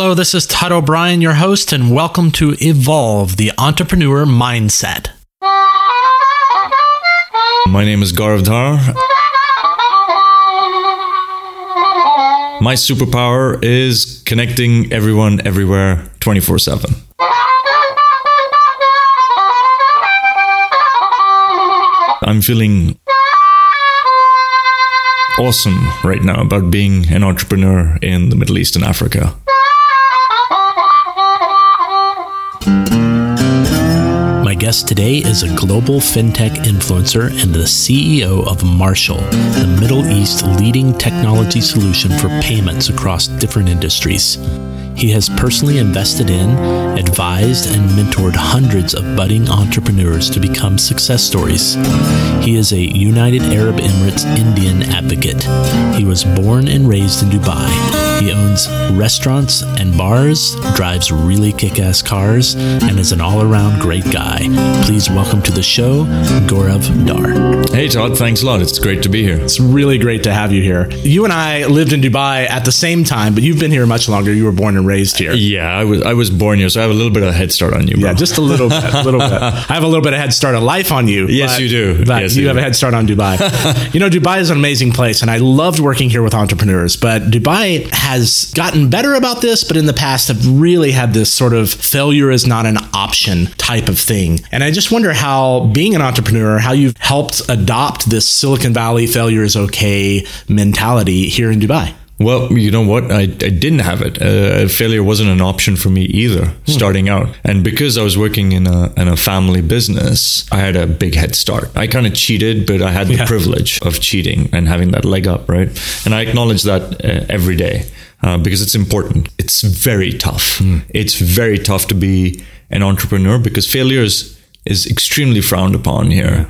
Hello, this is Todd O'Brien, your host, and welcome to Evolve the Entrepreneur Mindset. My name is Gaurav Dhar. My superpower is connecting everyone everywhere 24 7. I'm feeling awesome right now about being an entrepreneur in the Middle East and Africa. Guest today is a global fintech influencer and the CEO of Marshall, the Middle East leading technology solution for payments across different industries. He has personally invested in, advised, and mentored hundreds of budding entrepreneurs to become success stories. He is a United Arab Emirates Indian advocate. He was born and raised in Dubai. He owns restaurants and bars, drives really kick ass cars, and is an all around great guy. Please welcome to the show, Gaurav Dhar. Hey, Todd, thanks a lot. It's great to be here. It's really great to have you here. You and I lived in Dubai at the same time, but you've been here much longer. You were born and raised here. Yeah, I was I was born here, so I have a little bit of a head start on you, bro. Yeah, just a little bit, a little bit. I have a little bit of a head start on life on you. Yes, but- you do. But Yes, you, you have do. a head start on Dubai. you know, Dubai is an amazing place, and I loved working here with entrepreneurs. But Dubai has gotten better about this, but in the past have really had this sort of failure is not an option type of thing. And I just wonder how being an entrepreneur, how you've helped adopt this Silicon Valley failure is okay mentality here in Dubai. Well, you know what? I, I didn't have it. Uh, failure wasn't an option for me either, starting out. And because I was working in a, in a family business, I had a big head start. I kind of cheated, but I had the Yeah. privilege of cheating and having that leg up, right? And I acknowledge that uh, every day uh, because it's important. It's very tough. It's very tough to be an entrepreneur because failure is extremely frowned upon here.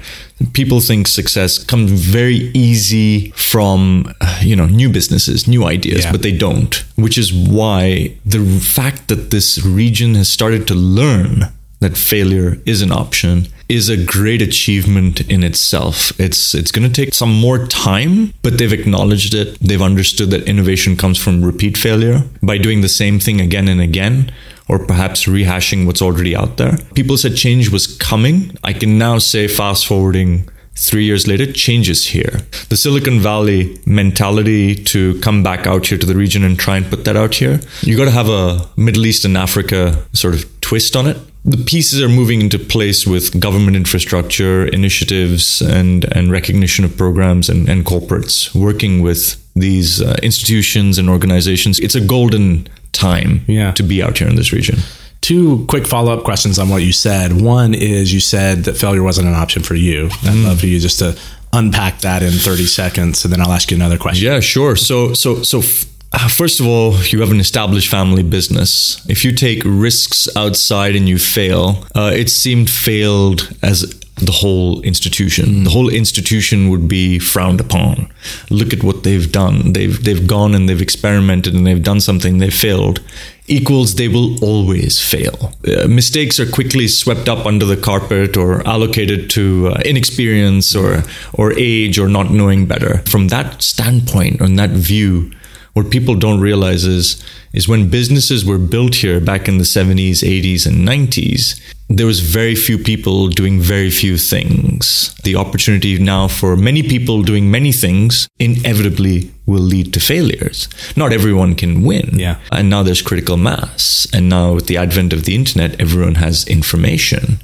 People think success comes very easy from you know new businesses, new ideas, Yeah. but they don't. Which is why the fact that this region has started to learn that failure is an option is a great achievement in itself. It's it's going to take some more time, but they've acknowledged it. They've understood that innovation comes from repeat failure by doing the same thing again and again or perhaps rehashing what's already out there. People said change was coming. I can now say fast forwarding 3 years later change is here. The Silicon Valley mentality to come back out here to the region and try and put that out here. You got to have a Middle East and Africa sort of twist on it the pieces are moving into place with government infrastructure initiatives and, and recognition of programs and, and corporates working with these uh, institutions and organizations. It's a golden time Yeah. to be out here in this region. Two quick follow up questions on what you said. One is you said that failure wasn't an option for you. I'd love for you just to unpack that in 30 seconds, and then I'll ask you another question. Yeah, sure. So, so, so. f- uh, First of all, you have an established family business. If you take risks outside and you fail, uh, it seemed failed as the whole institution. The whole institution would be frowned upon. Look at what they've done. They've they've gone and they've experimented and they've done something. They failed. Equals they will always fail. Uh, mistakes are quickly swept up under the carpet or allocated to uh, inexperience or or age or not knowing better. From that standpoint, on that view, what people don't realize is is when businesses were built here back in the 70s 80s and 90s there was very few people doing very few things. The opportunity now for many people doing many things inevitably will lead to failures. Not everyone can win. Yeah. and now there's critical mass. And now with the advent of the internet everyone has information.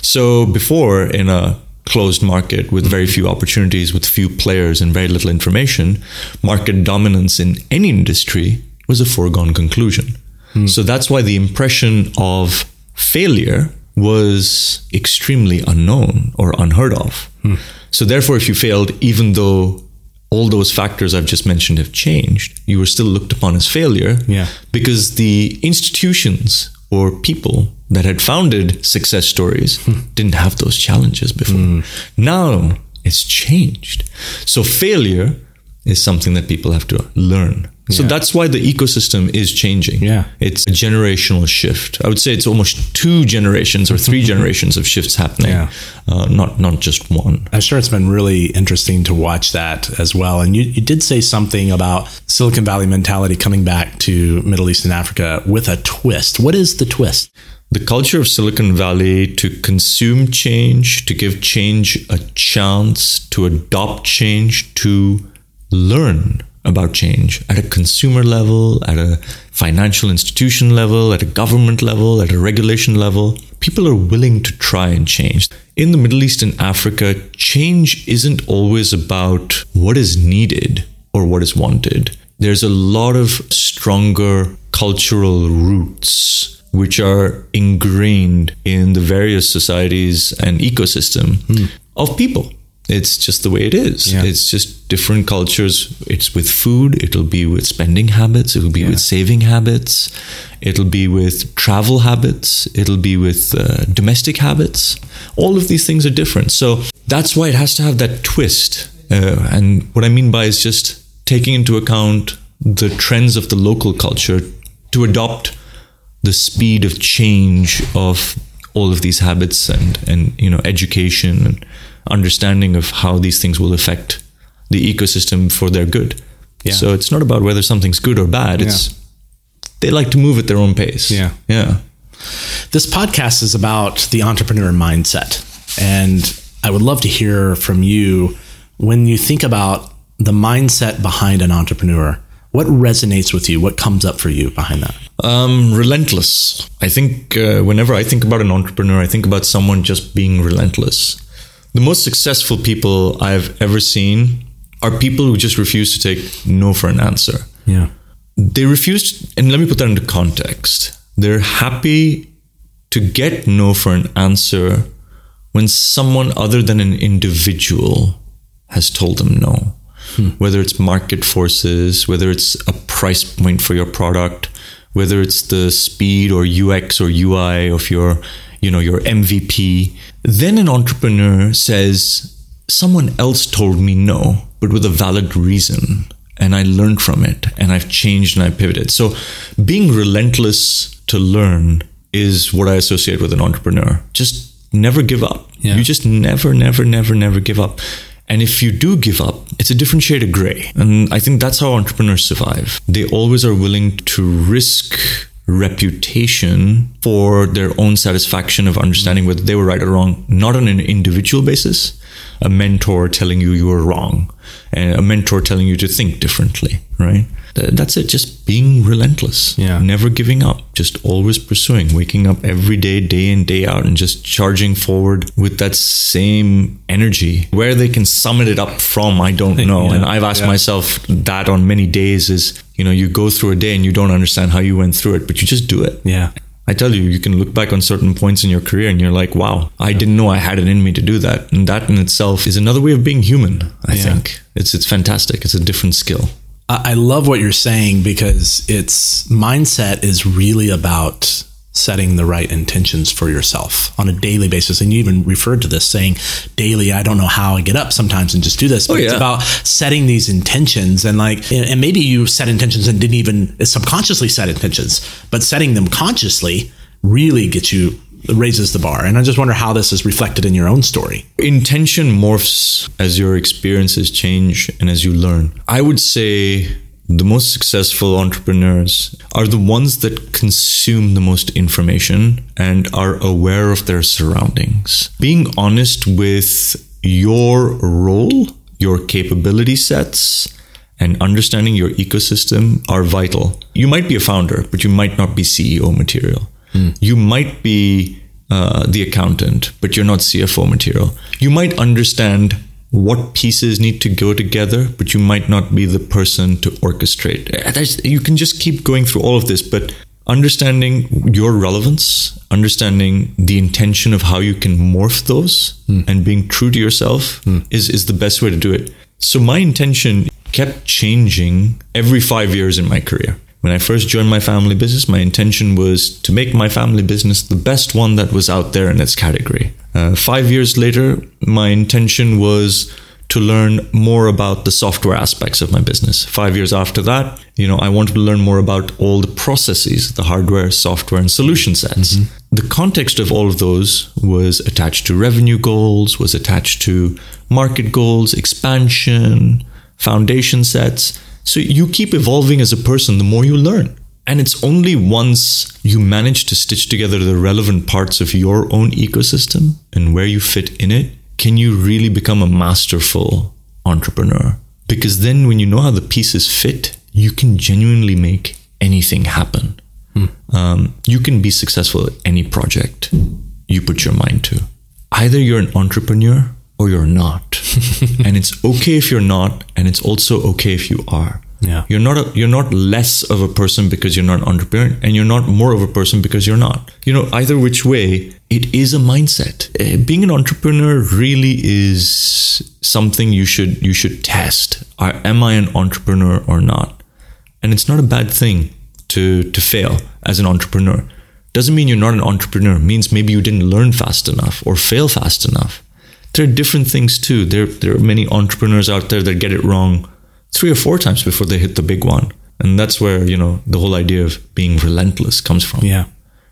So before in a closed market with very few opportunities with few players and very little information market dominance in any industry was a foregone conclusion hmm. so that's why the impression of failure was extremely unknown or unheard of hmm. so therefore if you failed even though all those factors I've just mentioned have changed, you were still looked upon as failure Yeah. because the institutions or people that had founded success stories hmm. didn't have those challenges before. Now it's changed. So failure is something that people have to learn. So Yeah. that's why the ecosystem is changing. Yeah. It's a generational shift. I would say it's almost two generations or three generations of shifts happening. Yeah. Uh, not not just one. I'm sure it's been really interesting to watch that as well. And you, you did say something about Silicon Valley mentality coming back to Middle East and Africa with a twist. What is the twist? The culture of Silicon Valley to consume change, to give change a chance, to adopt change, to learn about change at a consumer level, at a financial institution level, at a government level, at a regulation level. People are willing to try and change. In the Middle East and Africa, change isn't always about what is needed or what is wanted. There's a lot of stronger cultural roots which are ingrained in the various societies and ecosystem hmm. of people. It's just the way it is. Yeah. It's just different cultures. It's with food, it'll be with spending habits, it'll be with saving habits, it'll be with travel habits, it'll be with uh, domestic habits. All of these things are different. So that's why it has to have that twist. Uh, and what I mean by is just taking into account the trends of the local culture to adopt the speed of change of all of these habits and and you know education and understanding of how these things will affect the ecosystem for their good. Yeah. So it's not about whether something's good or bad. It's they like to move at their own pace. Yeah. Yeah. This podcast is about the entrepreneur mindset. And I would love to hear from you when you think about the mindset behind an entrepreneur. What resonates with you? What comes up for you behind that? Um, relentless. I think uh, whenever I think about an entrepreneur, I think about someone just being relentless. The most successful people I've ever seen are people who just refuse to take no for an answer. Yeah. They refuse, and let me put that into context. They're happy to get no for an answer when someone other than an individual has told them no. Hmm. Whether it's market forces, whether it's a price point for your product, whether it's the speed or UX or UI of your, you know, your MVP, then an entrepreneur says, someone else told me no, but with a valid reason. And I learned from it and I've changed and I pivoted. So being relentless to learn is what I associate with an entrepreneur. Just never give up. Yeah. You just never, never, never, never give up. And if you do give up, it's a different shade of gray. And I think that's how entrepreneurs survive. They always are willing to risk reputation for their own satisfaction of understanding whether they were right or wrong, not on an individual basis. A mentor telling you you were wrong, and a mentor telling you to think differently, right? That's it. Just being relentless. Yeah. Never giving up. Just always pursuing, waking up every day, day in, day out, and just charging forward with that same energy. Where they can summon it up from, I don't know. Yeah. And I've asked Yeah. myself that on many days is, you know, you go through a day and you don't understand how you went through it, but you just do it. Yeah. I tell you, you can look back on certain points in your career and you're like, wow, I didn't know I had it in me to do that. And that in itself is another way of being human, I Yeah. think. It's it's fantastic. It's a different skill. I I love what you're saying because it's mindset is really about setting the right intentions for yourself on a daily basis. And you even referred to this saying daily, I don't know how I get up sometimes and just do this, oh, but it's yeah. about setting these intentions and like, and maybe you set intentions and didn't even subconsciously set intentions, but setting them consciously really gets you raises the bar. And I just wonder how this is reflected in your own story. Intention morphs as your experiences change and as you learn. I would say the most successful entrepreneurs are the ones that consume the most information and are aware of their surroundings. Being honest with your role, your capability sets, and understanding your ecosystem are vital. You might be a founder, but you might not be CEO material. You might be uh, the accountant, but you're not CFO material. You might understand what pieces need to go together, but you might not be the person to orchestrate. There's- You can just keep going through all of this, but understanding your relevance, understanding the intention of how you can morph those, hmm. and being true to yourself hmm. is, is the best way to do it. So my intention kept changing every five years in my career. When I first joined my family business, my intention was to make my family business the best one that was out there in its category. Uh, five years later, my intention was to learn more about the software aspects of my business. Five years after that, you know, I wanted to learn more about all the processes, the hardware, software, and solution sets. Mm-hmm. The context of all of those was attached to revenue goals, was attached to market goals, expansion, foundation sets. So you keep evolving as a person the more you learn. And it's only once you manage to stitch together the relevant parts of your own ecosystem and where you fit in it can you really become a masterful entrepreneur? Because then, when you know how the pieces fit, you can genuinely make anything happen. Hmm. Um, you can be successful at any project you put your mind to. Either you're an entrepreneur or you're not. and it's okay if you're not, and it's also okay if you are. Yeah. You're not a, you're not less of a person because you're not an entrepreneur and you're not more of a person because you're not. You know, either which way, it is a mindset. Uh, being an entrepreneur really is something you should you should test. Are, am I an entrepreneur or not? And it's not a bad thing to to fail as an entrepreneur. Doesn't mean you're not an entrepreneur. It means maybe you didn't learn fast enough or fail fast enough. There are different things too. There there are many entrepreneurs out there that get it wrong three or four times before they hit the big one. And that's where, you know, the whole idea of being relentless comes from. Yeah.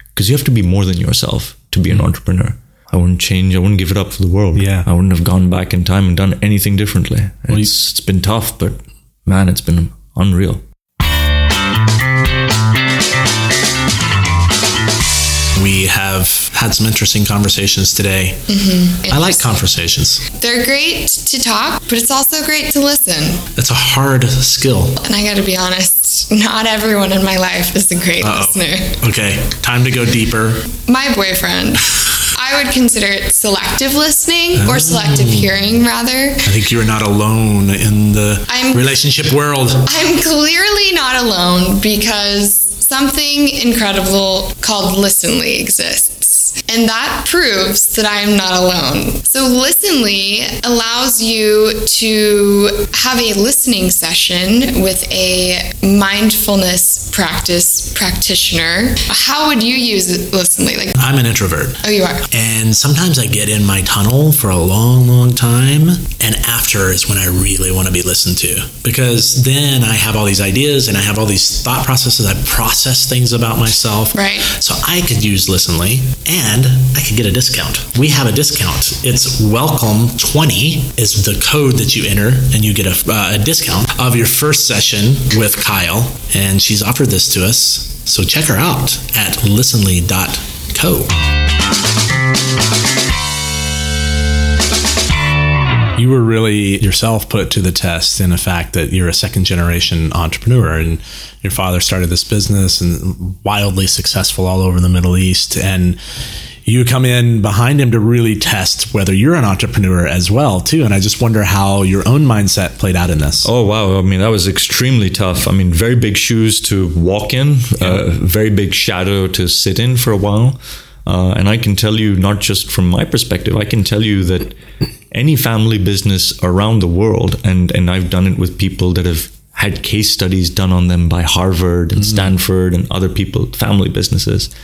Because you have to be more than yourself to be an entrepreneur. I wouldn't change. I wouldn't give it up for the world. Yeah. I wouldn't have gone back in time and done anything differently. Well, it's, it's been tough, but man, it's been unreal. We have had some interesting conversations today. Mm-hmm. I like conversations. They're great to talk, but it's also great to listen. It's a hard skill. And I got to be honest, not everyone in my life is a great Uh-oh. listener. Okay, time to go deeper. My boyfriend. I would consider it selective listening or selective oh. hearing, rather. I think you're not alone in the I'm, relationship world. I'm clearly not alone because something incredible called Listenly exists. And that proves that I am not alone. So, Listenly allows you to have a listening session with a mindfulness practice practitioner. How would you use Listenly? Like, I'm an introvert. Oh, you are. And sometimes I get in my tunnel for a long, long time. And after is when I really want to be listened to because then I have all these ideas and I have all these thought processes. I process things about myself. Right. So I could use Listenly and I could get a discount. We have a discount. It's welcome 20 is the code that you enter and you get a, uh, a discount of your first session with Kyle. And she's offered this to us. So check her out at listenly.co. You were really yourself put to the test in the fact that you're a second generation entrepreneur and your father started this business and wildly successful all over the Middle East. And you come in behind him to really test whether you're an entrepreneur as well too. And i just wonder how your own mindset played out in this. Oh wow. I mean that was extremely tough. I mean very big shoes to walk in yeah. uh, very big shadow to sit in for a while. Uh, and i can tell you not just from my perspective i can tell you that any family business around the world and and i've done it with people that have had case studies done on them by harvard and mm. stanford and other people family businesses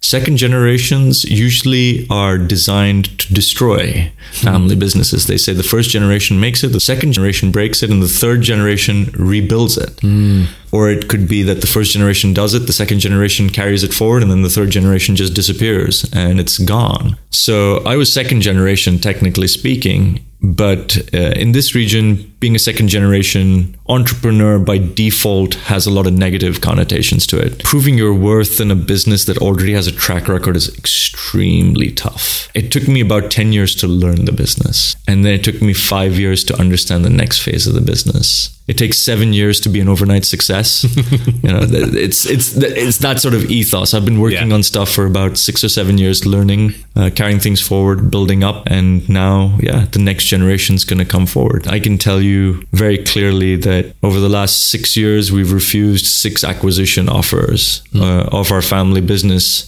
Second generations usually are designed to destroy family mm. businesses. They say the first generation makes it, the second generation breaks it, and the third generation rebuilds it. Mm. Or it could be that the first generation does it, the second generation carries it forward, and then the third generation just disappears and it's gone. So I was second generation, technically speaking, but uh, in this region, being a second generation entrepreneur by default has a lot of negative connotations to it. Proving your worth in a business that already has a track record is extremely tough. It took me about 10 years to learn the business, and then it took me five years to understand the next phase of the business it takes seven years to be an overnight success. you know, it's it's it's that sort of ethos. I've been working yeah. on stuff for about six or seven years, learning, uh, carrying things forward, building up, and now, yeah, the next generation is going to come forward. I can tell you very clearly that over the last six years, we've refused six acquisition offers mm. uh, of our family business,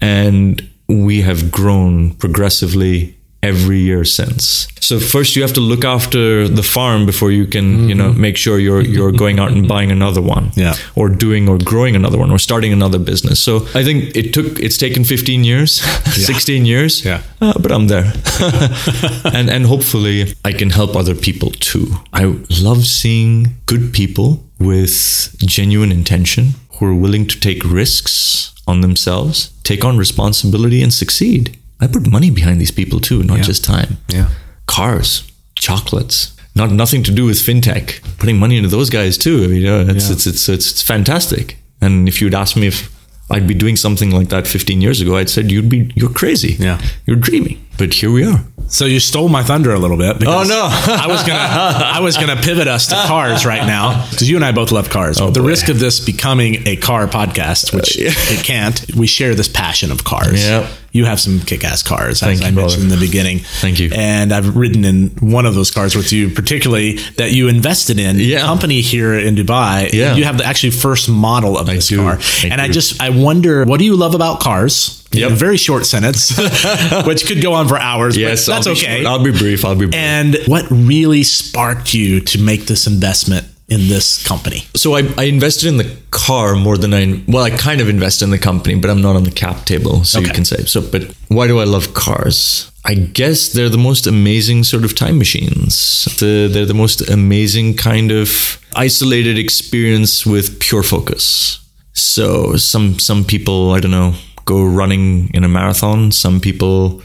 and we have grown progressively every year since. So first you have to look after the farm before you can, you know, make sure you're you're going out and buying another one. Yeah. Or doing or growing another one or starting another business. So I think it took it's taken 15 years, 16 years. Yeah. Uh, but I'm there. and and hopefully I can help other people too. I love seeing good people with genuine intention who are willing to take risks on themselves, take on responsibility and succeed. I put money behind these people too, not Yeah. just time. Yeah. Cars, chocolates, not nothing to do with fintech. Putting money into those guys too. I mean, it's, Yeah. it's, it's it's it's fantastic. And if you'd asked me if I'd be doing something like that 15 years ago, I'd said you'd be you're crazy. Yeah. you're dreaming. But here we are. So you stole my thunder a little bit. Oh, because Oh, no. I was gonna I was gonna pivot us to cars right now because you and I both love cars. Oh, but the Oh, boy. risk of this becoming a car podcast, which it can't, we share this passion of cars. Yeah. You have some kick-ass cars, Thank as you, I mentioned in the beginning. Thank you. And I've ridden in one of those cars with you, particularly that you invested in. Yeah. Company here in Dubai. Yeah. You have the actually first model of this do. car, I and I just I wonder what do you love about cars? Yep. In a very short sentence, which could go on for hours. Yes, but that's I'll okay. short. I'll be brief. I'll be brief. And what really sparked you to make this investment in this company? so I, I invested in the car more than I well I kind of invested in the company but I'm not on the cap table so you can say so but why do I love cars I guess they're the most amazing sort of time machines the, they're the most amazing kind of isolated experience with pure focus so some some people I don't know go running in a marathon. Some people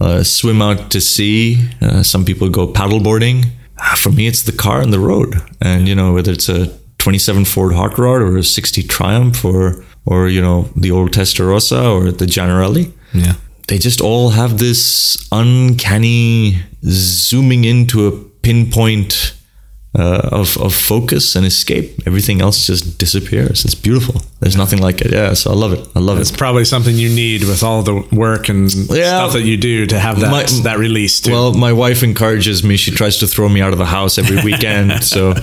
uh, swim out to sea. Uh, some people go paddleboarding. Ah, for me it's the car and the road. And you know whether it's a 27 Ford Hot Rod or a 60 Triumph or or you know the old Testarossa or the Jannarelly Yeah. they just all have this uncanny zooming into a pinpoint uh, of, of focus and escape everything else just disappears it's beautiful there's nothing like it yeah so I love it I love It's it It's probably something you need with all the work and Yeah. stuff that you do to have that My- that release. Too. well my wife encourages me she tries to throw me out of the house every weekend so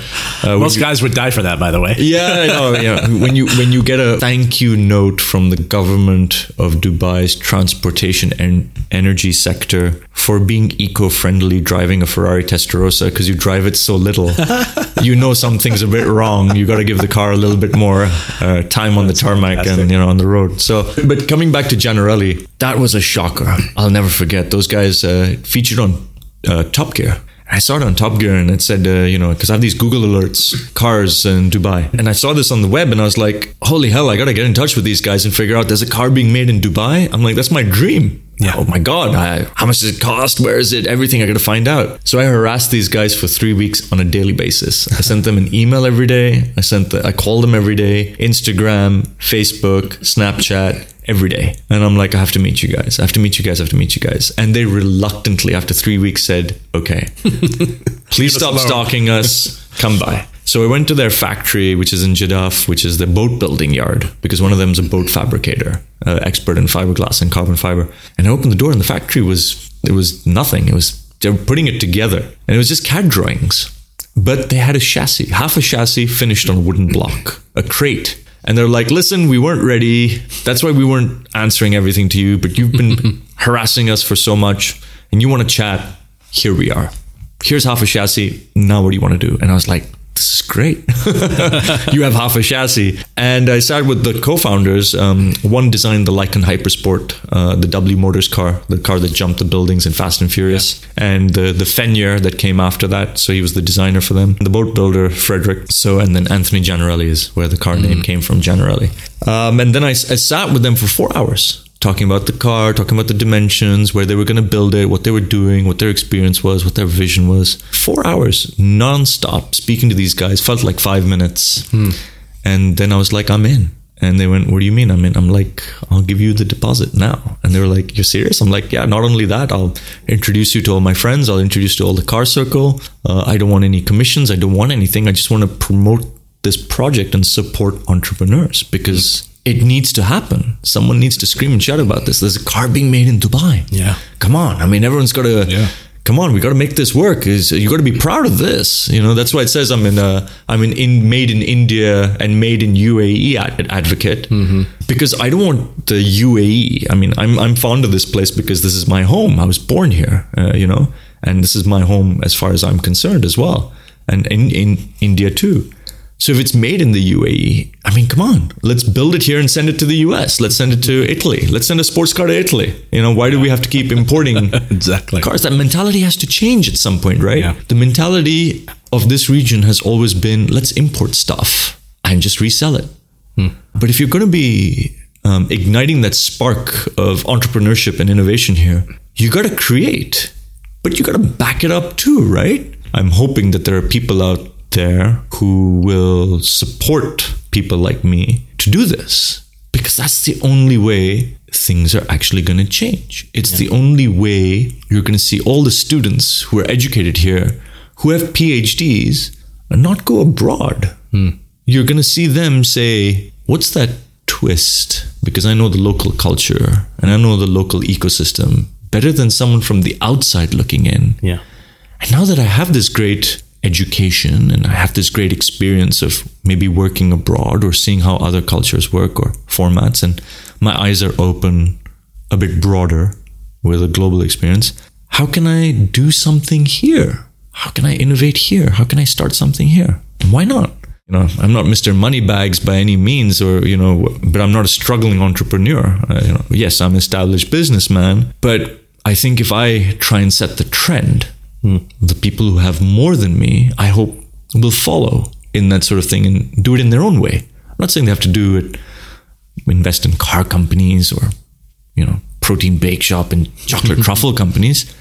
uh, most we- guys would die for that, by the way. yeah, I know. Yeah, when you when you get a thank you note from the government of Dubai's transportation and energy sector for being eco-friendly, driving a Ferrari Testarossa because you drive it so little, you know something's a bit wrong. You got to give the car a little bit more uh, time on the tarmac fantastic. and you know on the road. So, but coming back to Jannarelly, that was a shocker. I'll never forget. Those guys uh, featured on uh, Top Gear. I saw it on Top Gear and it said, uh, you know, because I have these Google alerts, cars in Dubai. And I saw this on the web and I was like, holy hell, I got to get in touch with these guys and figure out there's a car being made in Dubai. I'm like, that's my dream. Yeah. Oh my God. I, how much does it cost? Where is it? Everything I got to find out. So I harassed these guys for three weeks on a daily basis. I sent them an email every day. I sent, the, I called them every day, Instagram, Facebook, Snapchat every day. And I'm like, I have to meet you guys. I have to meet you guys. I have to meet you guys. And they reluctantly, after three weeks, said, okay, please stop alone." stalking us. Come by. So I went to their factory, which is in Jaddaf, which is the boat building yard, because one of them is a boat fabricator, uh, expert in fiberglass and carbon fiber. And I opened the door, and the factory was it was nothing. It was they were putting it together, and it was just CAD drawings. But they had a chassis, half a chassis finished on a wooden block, a crate. And they're like, listen, we weren't ready. That's why we weren't answering everything to you, but you've been harassing us for so much and you want to chat. Here we are. Here's half a chassis. Now what do you want to do? And I was like, this is great. you have half a chassis. And I sat with the co founders. Um, one designed the Lykan HyperSport, uh, the W Motors car, the car that jumped the buildings in Fast and Furious, and the, the Fenyr that came after that. So he was the designer for them. The boat builder, Frederick. So, and then Anthony Jannarelly is where the car name came from, Jannarelly. Um, and then I, I sat with them for four hours talking about the car, talking about the dimensions, where they were going to build it, what they were doing, what their experience was, what their vision was. Four hours nonstop speaking to these guys felt like five minutes. And then I was like, I'm in. And they went, What do you mean I'm in? I'm like, I'll give you the deposit now. And they were like, You're serious? I'm like, Yeah, not only that, I'll introduce you to all my friends. I'll introduce you to all the car circle. Uh, I don't want any commissions. I don't want anything. I just want to promote this project and support entrepreneurs because it needs to happen. Someone needs to scream and shout about this. There's a car being made in Dubai. Yeah. Come on. I mean, everyone's got to Yeah. come on, we got to make this work. Is you got to be proud of this. You know, that's why it says I'm in a I'm an in made in India and made in UAE ad- advocate because I don't want the UAE. I mean, I'm I'm fond of this place because this is my home. I was born here. Uh, you know, and this is my home as far as I'm concerned as well, and in in India too. So if it's made in the UAE, I mean, come on, let's build it here and send it to the US. Let's send it to Italy. Let's send a sports car to Italy. You know, why do we have to keep importing Exactly. cars? That mentality has to change at some point, right? Yeah. The mentality of this region has always been let's import stuff and just resell it. But if you're going to be um, igniting that spark of entrepreneurship and innovation here, you got to create, but you got to back it up too, right? I'm hoping that there are people out there who will support people like me to do this because that's the only way things are actually going to change. It's the only way you're going to see all the students who are educated here, who have PhDs, and not go abroad. Hmm. You're going to see them say, What's that twist? Because I know the local culture and I know the local ecosystem better than someone from the outside looking in. Yeah. And now that I have this great education and I have this great experience of maybe working abroad or seeing how other cultures work or formats, and my eyes are open a bit broader with a global experience, how can I do something here? How can I innovate here? How can I start something here? Why not? You know, I'm not Mr. Moneybags by any means, or you know, but I'm not a struggling entrepreneur. Uh, you know, yes, I'm an established businessman, but I think if I try and set the trend, the people who have more than me, I hope, will follow in that sort of thing and do it in their own way. I'm not saying they have to do it, invest in car companies or, you know, protein bake shop and chocolate truffle companies.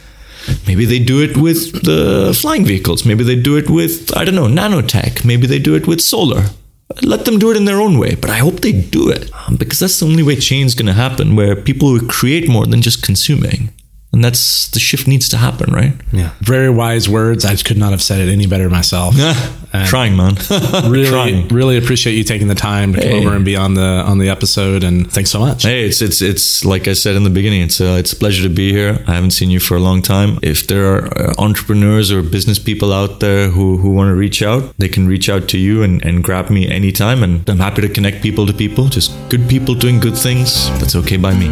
Maybe they do it with the flying vehicles. Maybe they do it with, I don't know, nanotech. Maybe they do it with solar. Let them do it in their own way, but I hope they do it because that's the only way change is going to happen where people will create more than just consuming. And that's the shift needs to happen, right? Yeah. Very wise words. I could not have said it any better myself. And Trying, man. Really, Trying. really appreciate you taking the time to come over and be on the on the episode. And thanks so much. Hey, it's it's it's like I said in the beginning. It's uh, it's a pleasure to be here. I haven't seen you for a long time. If there are uh, entrepreneurs or business people out there who who want to reach out, they can reach out to you and, and grab me anytime. And I'm happy to connect people to people. Just good people doing good things. That's okay by me.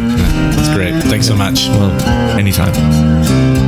That's great. Thanks so much. Well, anytime. Friedheim.